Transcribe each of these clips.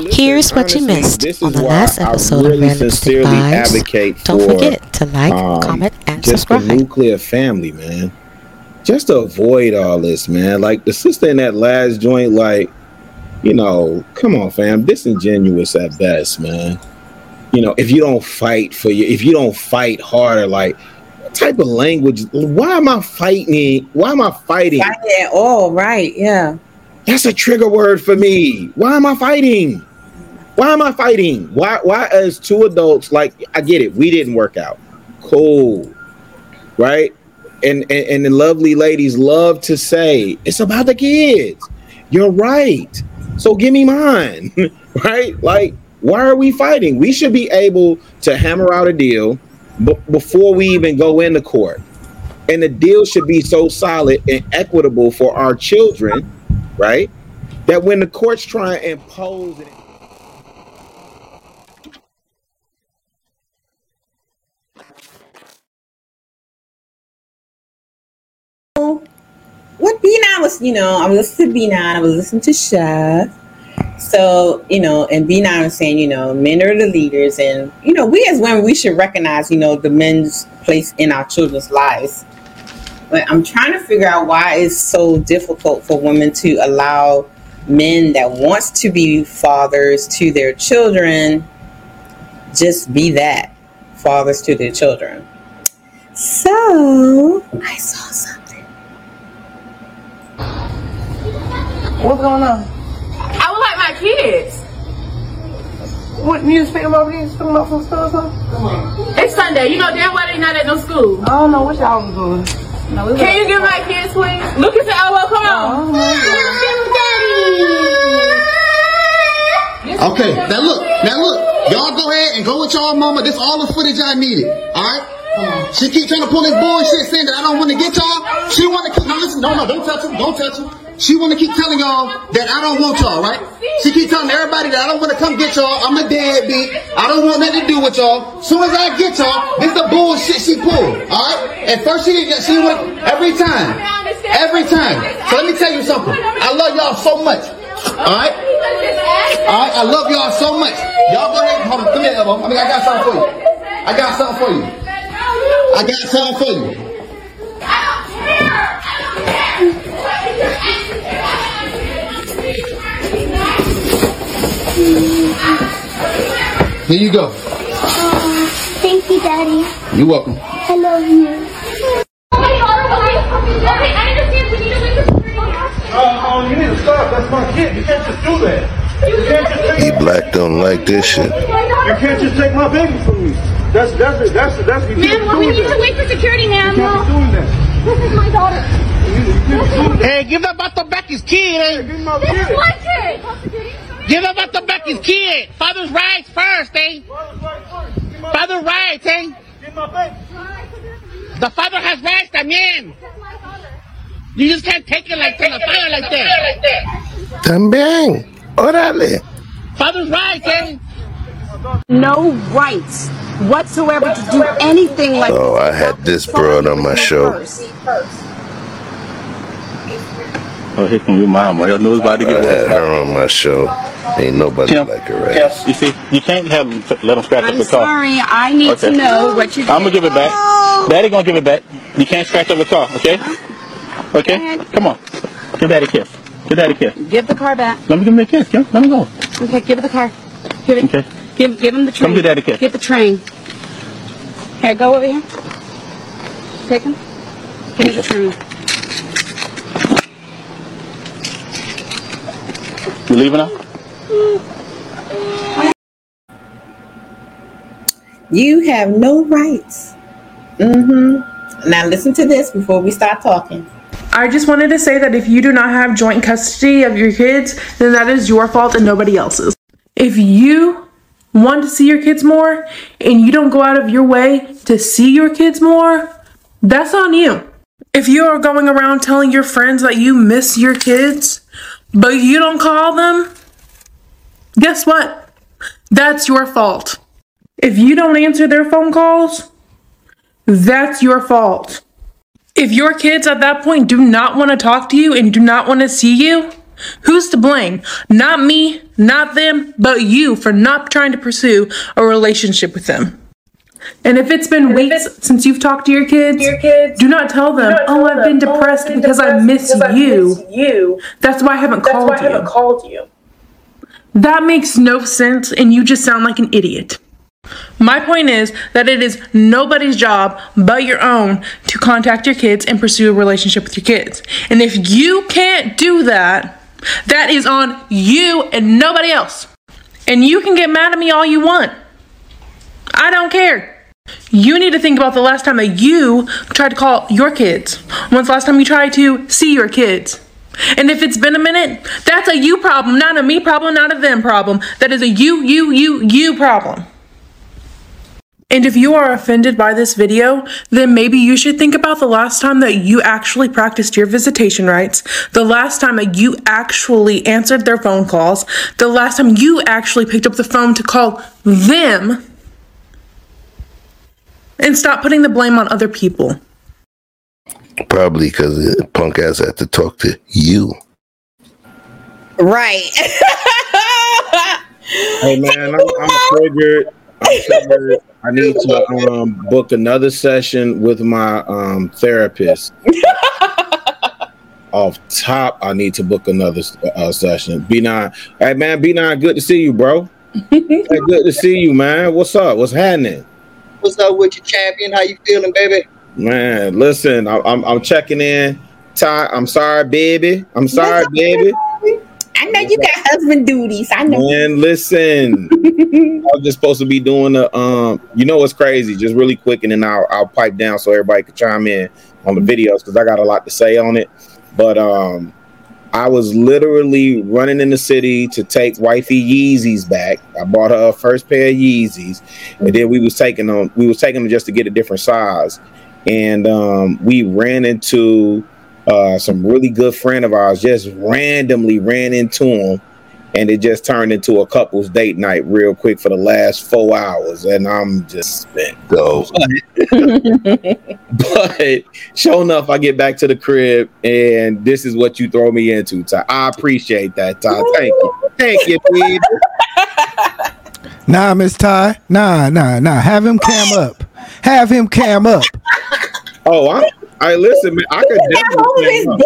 listen, Here's what you missed on the last episode really of Realistic sincerely Vibes. Don't for, forget to like, um, comment, and just the subscribe. nuclear family, man. Just to avoid all this, man. Like the sister in that last joint, like, you know, come on, fam, disingenuous at best, man. You know, if you don't fight for you, if you don't fight harder, like, what type of language? Why am I fighting? Why am I fighting? Fighting at all, right? Yeah. That's a trigger word for me. Why am I fighting? Why am I fighting? Why why as two adults like I get it. We didn't work out. Cool. Right? And and, and the lovely ladies love to say it's about the kids. You're right. So give me mine. right? Like why are we fighting? We should be able to hammer out a deal b- before we even go into court. And the deal should be so solid and equitable for our children right? That when the courts try and impose What B9 was, you know, I was listening to B9, I was listening to Chef. So, you know, and B9 was saying, you know, men are the leaders, and, you know, we as women, we should recognize, you know, the men's place in our children's lives. But I'm trying to figure out why it's so difficult for women to allow men that wants to be fathers to their children just be that fathers to their children. So I saw something. What's going on? I would like my kids. What you just picking up these picking up from school or something? Come on. It's Sunday. You know damn well they not at no school. I don't know what y'all was doing. No, we Can you get my kids, please? Lucas and Elbow, come on. Oh, okay, now look, now look. Y'all go ahead and go with y'all mama. This all the footage I needed. Alright? She keep trying to pull this bullshit saying that I don't want to get y'all. She want to keep, no, listen, no, no, don't touch him, don't touch him. She want to keep telling y'all that I don't want y'all, right? She keep telling everybody that I don't want to come get y'all. I'm a deadbeat. I don't want nothing to do with y'all. Soon as I get y'all, this the bullshit she pulled, alright? At first she didn't, she went every time. Every time. So let me tell you something. I love y'all so much. Alright? Alright, I love y'all so much. Y'all go ahead. Hold on. Come here, Elbow. I mean, I got something for you. I got something for you. I got something for you. I don't care. I don't care. Here you go. Thank you, Daddy. You're welcome. I love you. Uh, oh, you need to stop. That's my kid. You can't just do that. You can't just take, E Black don't like this shit. you can't just take my baby from me. That's that's it. That's it. That's you Ma'am, well, we do need to wait for security, ma'am. You can't be doing that. This is my daughter. You, you can't be doing that. Hey, give that back to Becky's kid, eh? Give me my This is kid. my kid. Give that back to Becky's kid. Father's rights first, eh? Father's right first. Father's rights, eh? give my baby. The father has rights también. You just can't take it like that, the father like that. También. Órale. Father's rights, eh? No rights whatsoever to do anything like Oh, I had this broad on my show. Oh, here come your mama. I know it's about to I get had worse. her on my show. Ain't nobody Tim, like her ass. You see, you can't have them, let them scratch up i'm the car. sorry i need Okay. to know what you I'm gonna give it back. Daddy gonna give it back. You can't scratch up the car, okay? Okay? ahead. Come on. Give daddy a kiss. Give daddy a kiss. give the car back Let me give him a kiss, Kim. Let me go. okay give it the car give it Okay. Give, give him the train Come get daddy a get the train here go over here take him give me the train You leaving now? You have no rights. Mm-hmm. Now listen to this before we start talking. I just wanted to say that if you do not have joint custody of your kids, then that is your fault and nobody else's. If you want to see your kids more and you don't go out of your way to see your kids more, that's on you. If you are going around telling your friends that you miss your kids, but you don't call them, guess what? That's your fault. If you don't answer their phone calls, that's your fault. If your kids at that point do not want to talk to you and do not want to see you, Who's to blame? Not me, not them, but you for not trying to pursue a relationship with them. And if it's been weeks since you've talked to your kids, do not tell them, "Oh, I've been depressed because I miss you." You. That's why I haven't called you. called you. That makes no sense, and you just sound like an idiot. My point is that it is nobody's job but your own to contact your kids and pursue a relationship with your kids. And if you can't do that, that is on you and nobody else. And you can get mad at me all you want. I don't care. You need to think about the last time that you tried to call your kids. When's the last time you tried to see your kids? And if it's been a minute, that's a you problem, not a me problem, not a them problem. That is a you, you, you, you problem. And if you are offended by this video, then maybe you should think about the last time that you actually practiced your visitation rights, the last time that you actually answered their phone calls, the last time you actually picked up the phone to call them, and stop putting the blame on other people. Probably because punk ass had to talk to you. Right. Hey man, I'm, I'm triggered. I need to um, book another session with my um, therapist. Off top, I need to book another uh, session. B9, hey man, B9, good to see you, bro. hey, good to see you, man. What's up? What's happening? What's up with you, champion? How you feeling, baby? Man, listen, I, I'm I'm checking in. Ty, I'm sorry, baby. I'm sorry, baby. I know you got husband duties. I know. Man, listen. I was just supposed to be doing the um. You know what's crazy? Just really quick, and then I'll I'll pipe down so everybody can chime in on the videos because I got a lot to say on it. But um, I was literally running in the city to take wifey Yeezys back. I bought her, her first pair of Yeezys, and then we was taking them. We was taking them just to get a different size, and um, we ran into uh, some really good friend of ours. Just randomly ran into him, and it just turned into a couple's date night real quick for the last four hours, and I'm just spent. Go. but sure enough, I get back to the crib, and this is what you throw me into, Ty. I appreciate that, Ty. Thank you, thank you, baby. Nah, Miss Ty. Nah, nah, nah. Have him cam up. Have him cam up. Oh, I'm. I listen, man. I could definitely. cam up.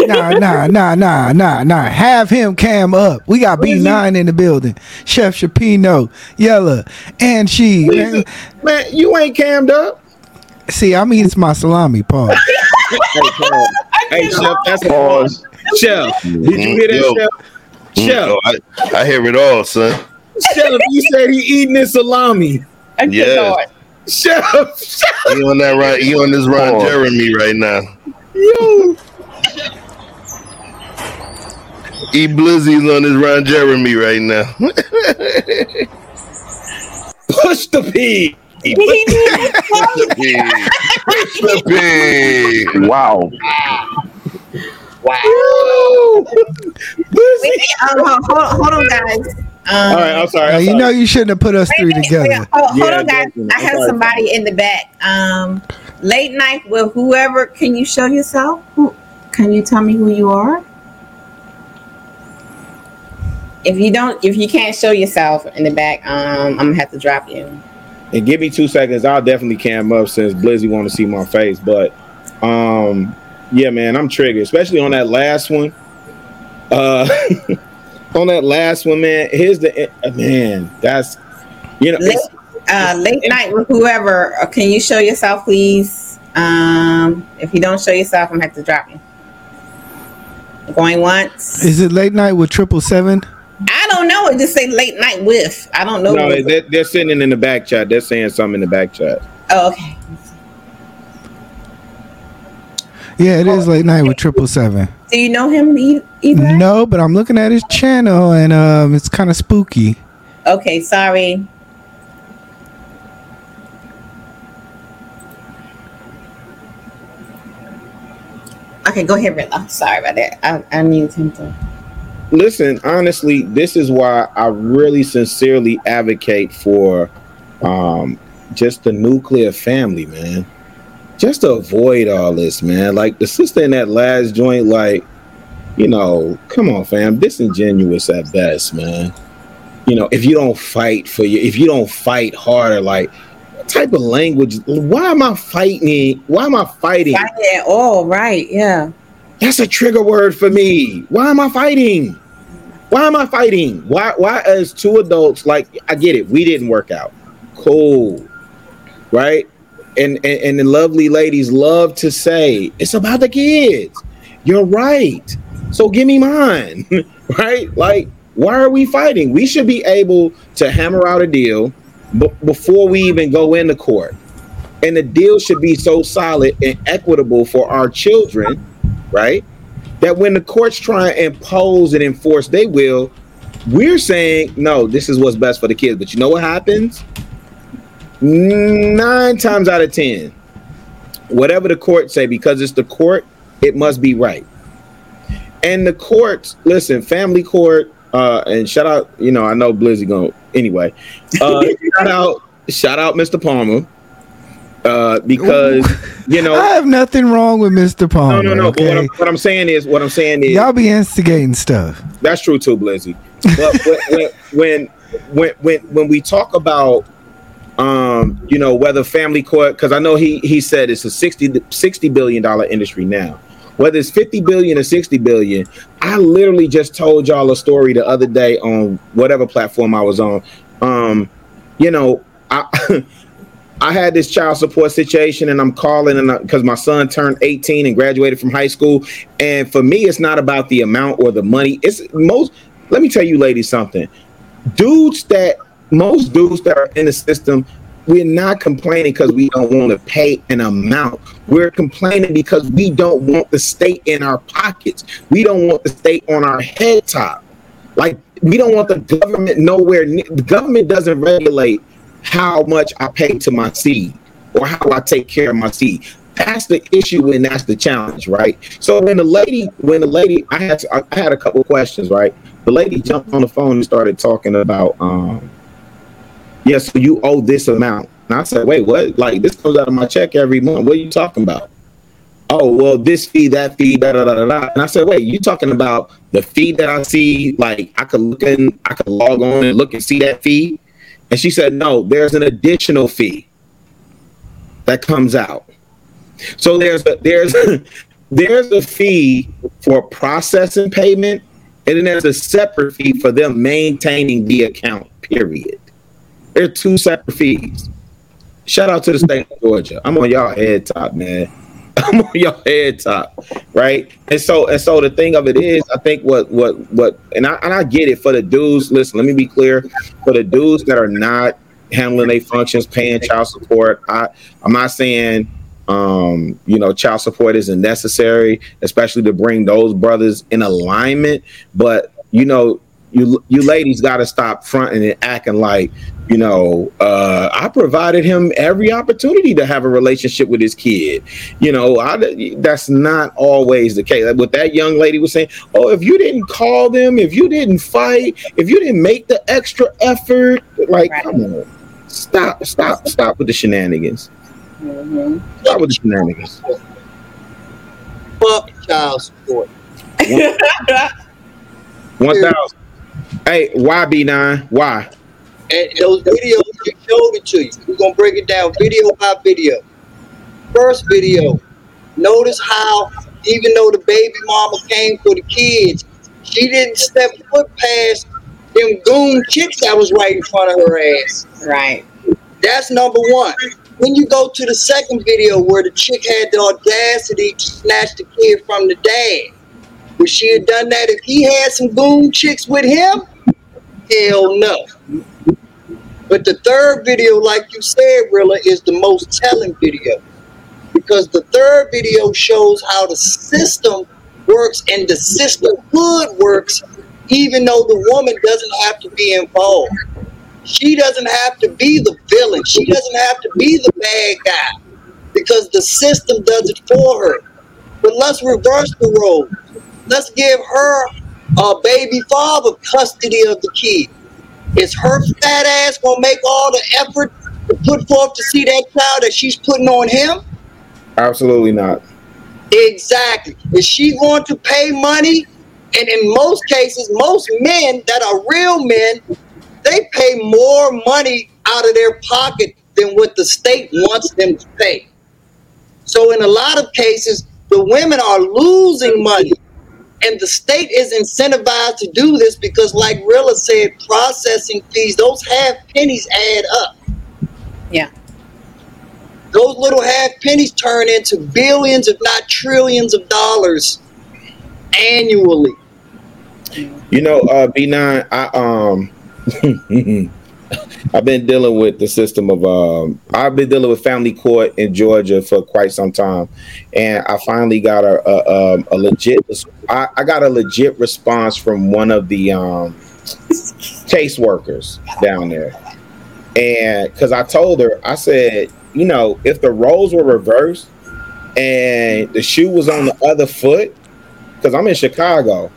Nah, nah, nah, nah, nah, nah. Have him cam up. We got B9 in the building. Chef Shapino, Yella, and she. Man, Man, you ain't cammed up. see, I'm eating my salami, Paul. Hey, Paul. hey, Chef, that's a pause. Chef, did you hear Yo. that, mm-hmm. Chef? Mm-hmm. Chef, Oh, I, I hear it all, son. Chef, you said he eating his salami. Yes. Chef, He on that right. You on this Ron Jeremy right now. yo, E Blizzy's on this Ron Jeremy right now. push the pig. Push the pig. Wow. Wow. Wait, um, hold, hold on, guys. Um, All right, I'm sorry. I'm you sorry. know you shouldn't have put us three wait, together. wait, hold, hold Yeah, on, guys. definitely. I have somebody in the back. Um, late night with whoever. Can you show yourself? Who? Can you tell me who you are? If you don't, if you can't show yourself in the back, um, I'm gonna have to drop you. and give me two seconds. I'll definitely cam up since Blizzy want to see my face. But um, yeah, man, I'm triggered, especially on that last one. Uh, on that last one, man. Here's the uh, man. That's you know. Late, uh, late night with whoever. Uh, Can you show yourself, please? Um, if you don't show yourself, I'm gonna have to drop you. Going once. Is it late night with triple seven? I don't know. It just say late night with. I don't know. no, they're, they're sitting in the back chat. They're saying something in the back chat. oh, okay. Yeah, it is late night with triple seven. Do you know him either? No, but I'm looking at his channel and um, it's kind of spooky. Okay, sorry. Okay, go ahead, Rilla. Sorry about that. I, I need him to. listen honestly this is why i really sincerely advocate for um just the nuclear family man just to avoid all this man like the sister in that last joint like you know, come on, fam, disingenuous at best, man. You know, if you don't fight for you, if you don't fight harder, like what type of language? Why am I fighting? Why am I fighting? Fighting at all, right? Yeah. That's a trigger word for me. Why am I fighting? Why am I fighting? Why why as two adults, like I get it, we didn't work out. Cool. Right? And and, and the lovely ladies love to say, it's about the kids. You're right. So give me mine. right? Like, why are we fighting? We should be able to hammer out a deal b- before we even go into court. And the deal should be so solid and equitable for our children, right? That when the courts try and impose and enforce they will, we're saying, no, this is what's best for the kids. But you know what happens? Nine times out of ten, whatever the court say, because it's the court, it must be right. And the courts, listen, family court, uh, and shout out, you know, I know Blizzy going anyway. Uh, shout out, shout out Mr. Palmer. Uh, because you know I have nothing wrong with Mr. Palmer. no, no, no. But what? I'm, what I'm saying is, what I'm saying is, Y'all be instigating stuff. That's true too, Blizzy. But when, when when when when we talk about um you know whether family court because I know he he said it's a 60 60 billion dollar industry now. Whether it's 50 billion or 60 billion, I literally just told y'all a story the other day on whatever platform I was on. Um, you know, I I had this child support situation and I'm calling and because my son turned 18 and graduated from high school. And for me, it's not about the amount or the money. It's most, let me tell you, ladies, something. Dudes that, most dudes that are in the system, we're not complaining because we don't want to pay an amount. We're complaining because we don't want the state in our pockets. We don't want the state on our head top. Like, we don't want the government nowhere the government doesn't regulate how much I pay to my seed or how I take care of my seed. That's the issue and that's the challenge, right? So when the lady, when the lady, I had I had a couple questions, right? The lady jumped on the phone and started talking about, um, yeah, so you owe this amount. And I said, wait, what? Like this comes out of my check every month. What are you talking about? Oh, well, this fee, that fee, da da da da. da. And I said, wait, you talking about the fee that I see? Like I could look in, I could log on and look and see that fee. And she said, no, there's an additional fee that comes out. So there's a there's a, there's a fee for processing payment, and then there's a separate fee for them maintaining the account. Period. They're two separate fees. Shout out to the state of Georgia. I'm on y'all head top, man. I'm on your head top, right? And so and so the thing of it is, I think what what what and I and I get it for the dudes. Listen, let me be clear. For the dudes that are not handling their functions, paying child support, I I'm not saying um you know child support isn't necessary, especially to bring those brothers in alignment. But you know, you you ladies got to stop fronting and acting like you know uh i provided him every opportunity to have a relationship with his kid. You know I, that's not always the case. Like what that young lady was saying oh if you didn't call them if you didn't fight if you didn't make the extra effort like come on. Stop stop stop with the shenanigans. Stop with the shenanigans. Fuck child support. one thousand hey why b9 why And those videos, we showed it to you. We're gonna break it down video by video. First video, notice how even though the baby mama came for the kids, she didn't step foot past them goon chicks that was right in front of her ass. Right. That's number one. When you go to the second video where the chick had the audacity to snatch the kid from the dad. Would she have done that if he had some goon chicks with him? Hell no. But the third video, like you said, Rilla, is the most telling video. Because the third video shows how the system works and the sisterhood works, even though the woman doesn't have to be involved. She doesn't have to be the villain. She doesn't have to be the bad guy because the system does it for her. But let's reverse the role. Let's give her a baby father custody of the kid. Is her fat ass gonna make all the effort to put forth to see that child that she's putting on him? absolutely not Exactly. Is she going to pay money And in most cases, most men that are real men, they pay more money out of their pocket than what the state wants them to pay. So in a lot of cases, the women are losing money. And the state is incentivized to do this because, like Rilla said, processing fees, those half pennies add up. Yeah. Those little half pennies turn into billions, if not trillions of dollars annually. You know, uh, B9, I um I've been dealing with the system of um I've been dealing with family court in Georgia for quite some time, and I finally got a a, um, a legit I, I got a legit response from one of the um case workers down there, and because I told her I said you know if the roles were reversed and the shoe was on the other foot because I'm in Chicago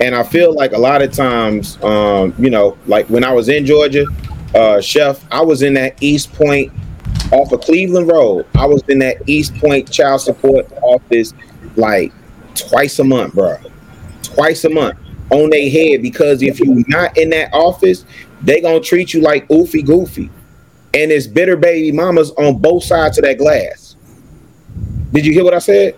and I feel like a lot of times, um, you know, like when I was in Georgia, uh, Chef, I was in that East Point off of Cleveland Road. I was in that East Point child support office like twice a month, bro. Twice a month on their head because if you're not in that office, they gonna treat you like oofy goofy. And it's bitter baby mamas on both sides of that glass. Did you hear what I said?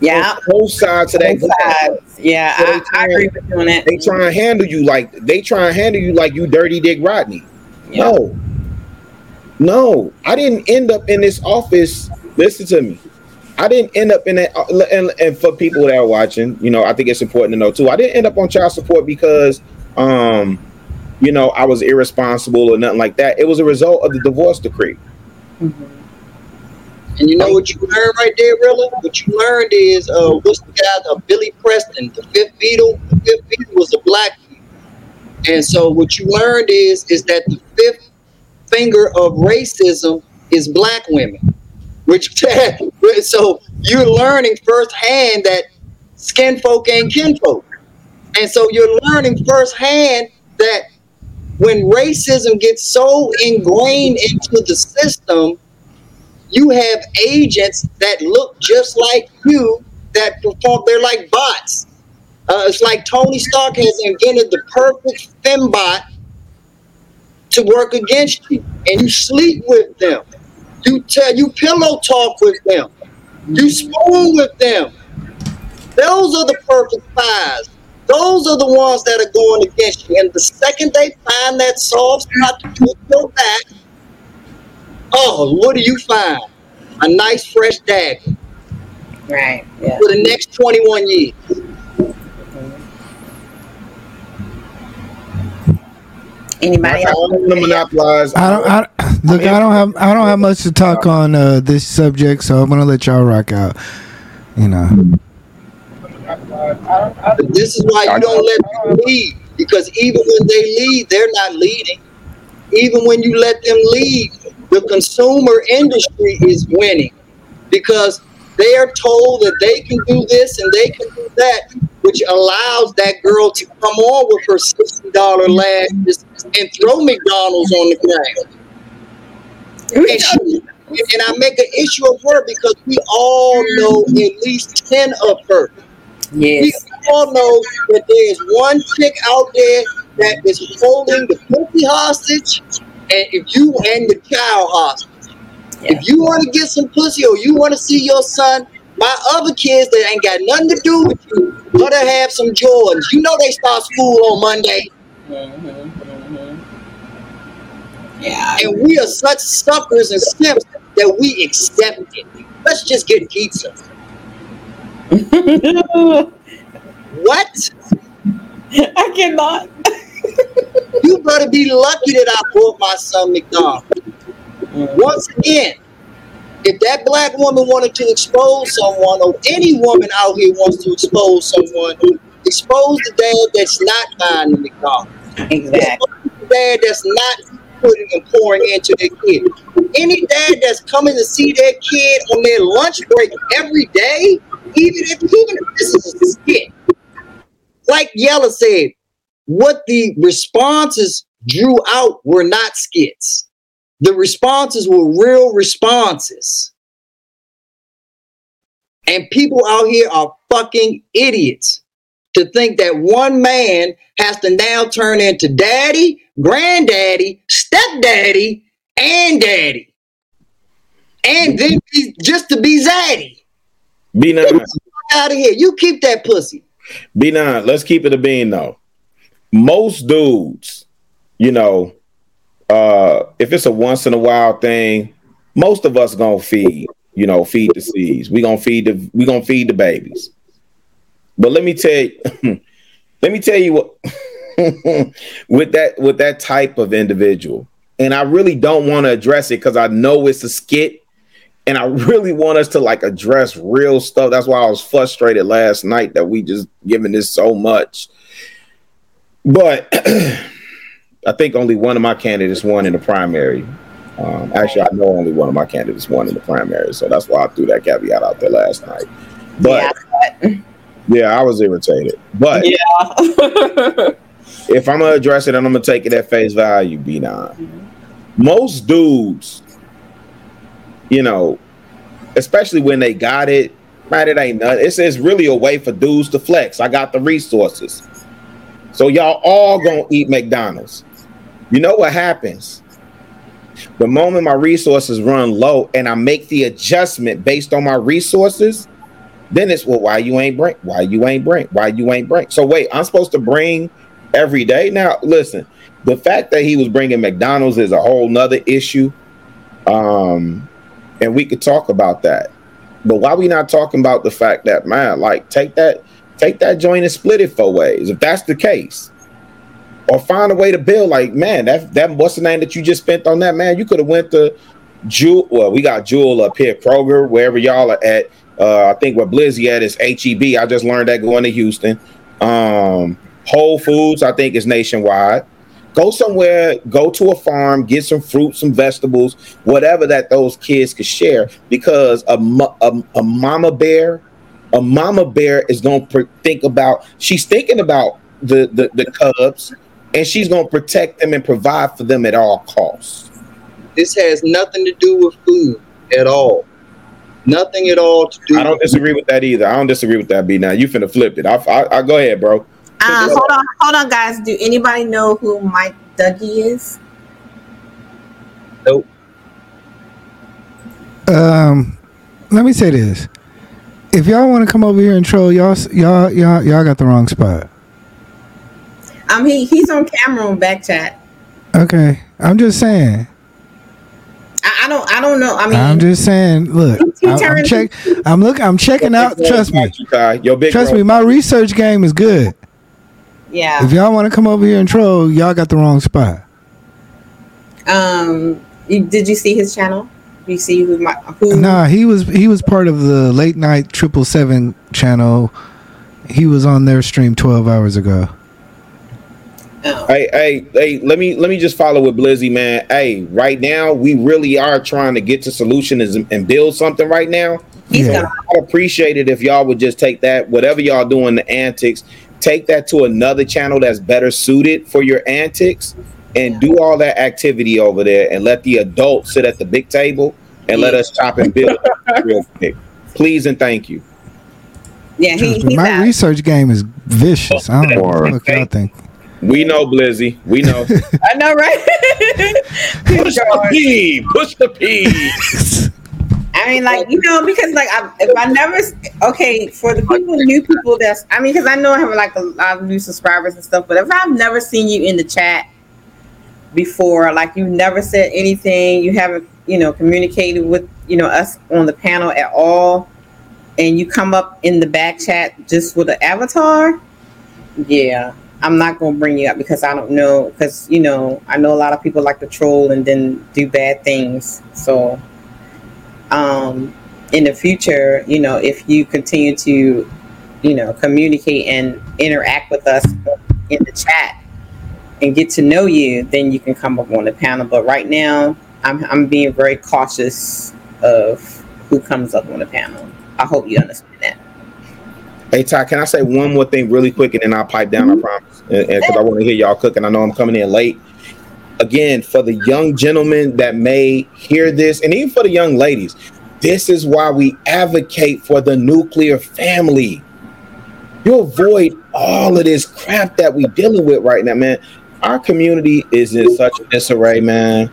Yeah. On both sides of that Both glass. sides. Yeah, So I, I agree with you on that. They try and handle you like they try and handle you like you dirty dick Rodney. No. No, I didn't end up in this office. Listen to me. I didn't end up in that. And, and for people that are watching, you know, I think it's important to know too. I didn't end up on child support because, um, you know, I was irresponsible or nothing like that. It was a result of the divorce decree. And you know what you learned right there, really? What you learned is, uh, what's the guy, uh, Billy Preston, the fifth Beatle? The fifth Beatle was a black. And so what you learned is, is that the fifth finger of racism is black women. Which, so you're learning firsthand that skin folk ain't kinfolk. And so you're learning firsthand that when racism gets so ingrained into the system, you have agents that look just like you that perform they're like bots uh, it's like tony stark has invented the perfect fembot to work against you and you sleep with them you tell you pillow talk with them you spoon with them those are the perfect spies those are the ones that are going against you and the second they find that soft spot to put your back Oh, what do you find? A nice fresh dagger Right. Yeah. for the next 21 years. Anybody I else? don't monopolize. I don't. I, look, I don't have. I don't have much to talk on uh, this subject, so I'm gonna let y'all rock out. You know. But this is why you don't let them lead. Because even when they lead, they're not leading. Even when you let them lead, the consumer industry is winning. Because they are told that they can do this and they can do that, which allows that girl to come on with her $60 lashes and throw McDonald's on the ground. And, she, and I make an issue of her because we all know at least 10 of her. Yes. We all know that there is one chick out there that is holding the pussy hostage, and if you and the child hostage. If you want to get some pussy or you want to see your son, my other kids that ain't got nothing to do with you, gotta have some Jordans. You know they start school on Monday. Mm-hmm. Yeah. And we are such suckers and simps that we accept it. Let's just get pizza. what? I cannot. you better be lucky that I bought my son McDonald's. Once again, if that black woman wanted to expose someone, or any woman out here wants to expose someone, expose the dad that's not buying the McDonald's. Exactly. Expose the dad that's not putting and pouring into their kid. Any dad that's coming to see their kid on their lunch break every day, even if even if this is a skit, like Yella said, what the responses drew out were not skits. The responses were real responses. And people out here are fucking idiots. to think that one man has to now turn into daddy, granddaddy, stepdaddy, and daddy. And then be, just to be zaddy. Be nice. Out of here. You keep that pussy. Be nice. Let's keep it a bean though. Most dudes, you know, uh, if it's a once in a while thing, most of us gonna feed, you know, feed the seeds. We gonna feed the we gonna feed the babies. But let me tell you, let me tell you what with that with that type of individual, and I really don't want to address it because I know it's a skit, and I really want us to like address real stuff. That's why I was frustrated last night that we just giving this so much. But I think only one of my candidates won in the primary. Um, actually, I know only one of my candidates won in the primary, so that's why I threw that caveat out there last night. But Yeah. yeah, I was irritated. But Yeah. if I'm gonna address it and I'm gonna take it at face value, B9. Most dudes, you know, especially when they got it, man, it ain't nothing. It's, it's really a way for dudes to flex. I got the resources. So y'all all gonna eat McDonald's. You know what happens? The moment my resources run low and I make the adjustment based on my resources, then it's well, why you ain't bring? Why you ain't bring? Why you ain't bring? So wait, I'm supposed to bring every day now. Listen, the fact that he was bringing McDonald's is a whole nother issue, um, and we could talk about that. But why we not talking about the fact that man, like take that, take that joint and split it four ways if that's the case, or find a way to build. Like man, that that what's the name that you just spent on that man? You could have went to Jewel. Well, we got Jewel up here, Kroger, wherever y'all are at. Uh, I think where Blizzy at is HEB. I just learned that going to Houston. Um, Whole Foods, I think, is nationwide. Go somewhere, go to a farm, get some fruit, some vegetables, whatever that those kids could share. Because a, a, a mama bear, a mama bear is going to think about, she's thinking about the, the, the cubs and she's going to protect them and provide for them at all costs. This has nothing to do with food at all. Nothing at all to do. I don't disagree with that either. I don't disagree with that, B. Now you finna flip it. I, I, I go ahead, bro. Uh, hold on, hold on, guys. Do anybody know who Mike Dougie is? Nope. Um, let me say this: if y'all want to come over here and troll, y'all, y'all, y'all, y'all got the wrong spot. Um, he he's on camera on back chat. Okay, I'm just saying. I, I don't I don't know. I mean, I'm just saying. Look, I'm, I'm check. I'm look. I'm checking out. Trust me. Yo, big Trust bro. me. My research game is good. Yeah. If y'all want to come over here and troll, y'all got the wrong spot. Um, you, did you see his channel? You see who my who? Nah, he was he was part of the late night triple seven channel. He was on their stream twelve hours ago. Hey, hey, hey, let me let me just follow with Blizzy, man. Hey, right now we really are trying to get to solutions and, and build something right now. He's Yeah. gonna I'd appreciate it if y'all would just take that, whatever y'all doing the antics, take that to another channel that's better suited for your antics and do all that activity over there and let the adults sit at the big table and let us chop and build real quick. Please and thank you. yeah he, Trust he's my out. research game is vicious. I don't know what the fuck y'all think. We know Blizzy. We know. I know, right? push the P. Push the P. I mean, like you know, because like I, if I never okay for the people, new people that's I mean, because I know I have like a lot of new subscribers and stuff, but if I've never seen you in the chat before, like you've never said anything, you haven't you know communicated with you know us on the panel at all, and you come up in the back chat just with an avatar, yeah. I'm not gonna bring you up because I don't know because you know I know a lot of people like to troll and then do bad things. So um, in the future, you know, if you continue to, you know, communicate and interact with us in the chat and get to know you, then you can come up on the panel. But right now, I'm, I'm being very cautious of who comes up on the panel. I hope you understand that. Hey Ty, can I say one more thing really quick and then I'll pipe down, I promise. Because I want to hear y'all cooking. I know I'm coming in late. Again, for the young gentlemen that may hear this, and even for the young ladies, this is why we advocate for the nuclear family. you avoid all of this crap that we dealing with right now, man. Our community is in such disarray, man.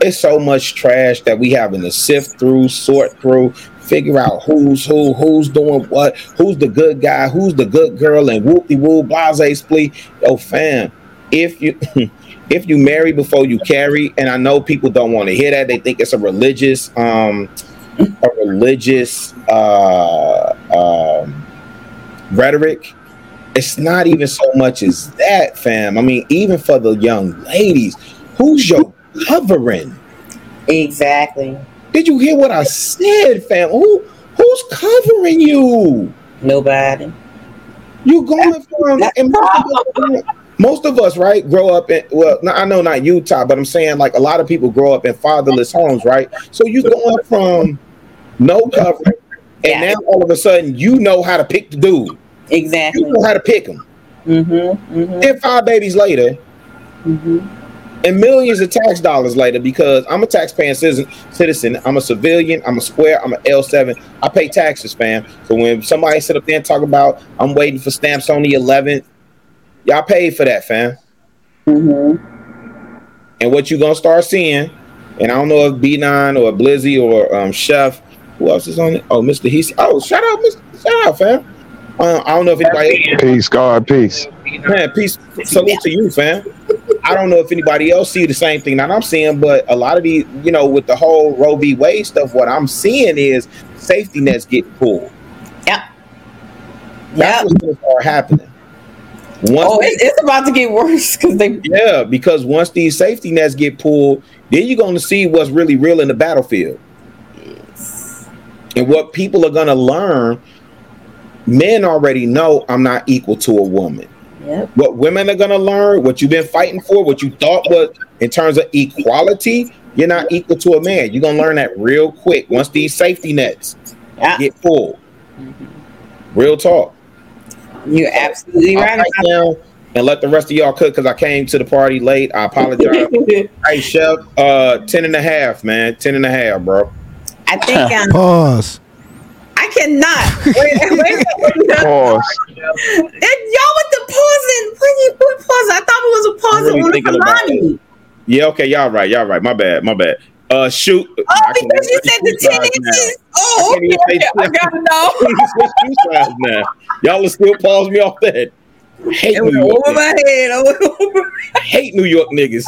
It's so much trash that we having to sift through, sort through, figure out who's who, who's doing what, who's the good guy, who's the good girl, and whoopie woo, blase splee. Oh, fam, if you if you marry before you carry, and I know people don't want to hear that, they think it's a religious, um, a religious uh, um, rhetoric. It's not even so much as that, fam. I mean, even for the young ladies, who's your covering? Exactly. Did you hear what I said, fam? Who who's covering you? Nobody. You going from and most of, us, most of us, right, grow up in well, I know not Utah, but I'm saying like a lot of people grow up in fatherless homes, right? So you going from no covering, and now all of a sudden you know how to pick the dude. Exactly. You know how to pick him. Mm-hmm, Then five babies later, and millions of tax dollars later, because I'm a taxpaying citizen, citizen, I'm a civilian, I'm a square, I'm an L7. I pay taxes, fam. So when somebody sit up there and talk about I'm waiting for stamps on the 11th, y'all paid for that, fam. And what you gonna start seeing, and I don't know if B9 or Blizzy or um, Chef, who else is on it? Oh, Mr. Heath. Oh, shout out, Mr. Shout out, fam. Uh, I don't know if anybody. Peace, God, peace. Man, peace. Salute to you, fam. I don't know if anybody else see the same thing that I'm seeing, but a lot of these, you know, with the whole Roe v. Wade stuff, what I'm seeing is safety nets get pulled. Yep. That's what's gonna start happening. Once Oh, it's, it's about to get worse because they. yeah, because once these safety nets get pulled, then you're going to see what's really real in the battlefield. yes. And what people are going to learn, men already know I'm not equal to a woman. Yep. What women are going to learn, what you've been fighting for, what you thought was in terms of equality, you're not equal to a man. You're going to learn that real quick once these safety nets get pulled. Mm-hmm. Real talk. You're absolutely I'll right. pipe down and let the rest of y'all cook because I came to the party late. I apologize. hey, Chef, uh, 10 and a half, man. 10 and a half, bro. I think um, Pause. I cannot. Wait, wait, wait. Pause. And y'all with the pausing. When you what pause? I thought it was a pause really on the about Yeah, okay, y'all right. Y'all right. My bad. My bad. Uh, shoot. Oh, because you said the 10 inches. Oh, okay, okay, I gotta know. now. Y'all will still pause me off that. Hate New York. over my niggas. head. I Hate New York niggas.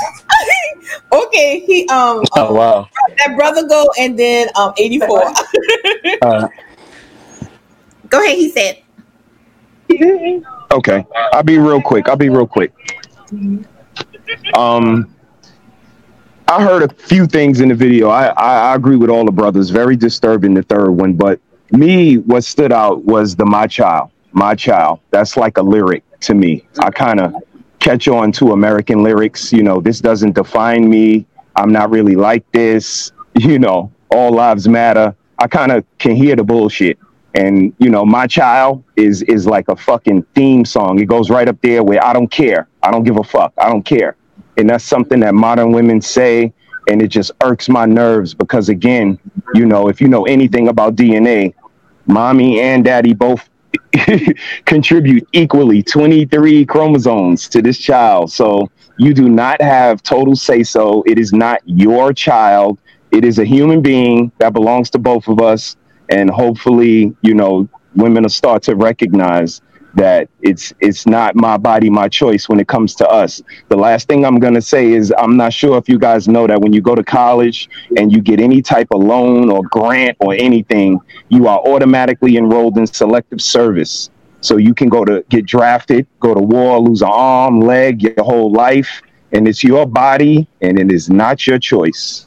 okay, he um Oh wow. that brother go and then um 84. Uh, go ahead, he said. Okay, I'll be real quick. I'll be real quick. Um, I heard a few things in the video. I, I, I agree with all the brothers. Very disturbing the third one, but me, what stood out was the "my child," "my child." That's like a lyric to me. I kind of catch on to American lyrics. You know, this doesn't define me. I'm not really like this. You know, all lives matter. I kind of can hear the bullshit. And you know, my child is is like a fucking theme song. It goes right up there where I don't care. I don't give a fuck. I don't care. And that's something that modern women say, and it just irks my nerves because again, you know, if you know anything about DNA, mommy and daddy both contribute equally 23 chromosomes to this child. So you do not have total say so. It is not your child. It is a human being that belongs to both of us. And hopefully, you know, women will start to recognize that it's it's not my body, my choice when it comes to us. The last thing I'm gonna say is I'm not sure if you guys know that when you go to college and you get any type of loan or grant or anything, you are automatically enrolled in selective service. So you can go to get drafted, go to war, lose an arm, leg, your whole life, and it's your body and it is not your choice.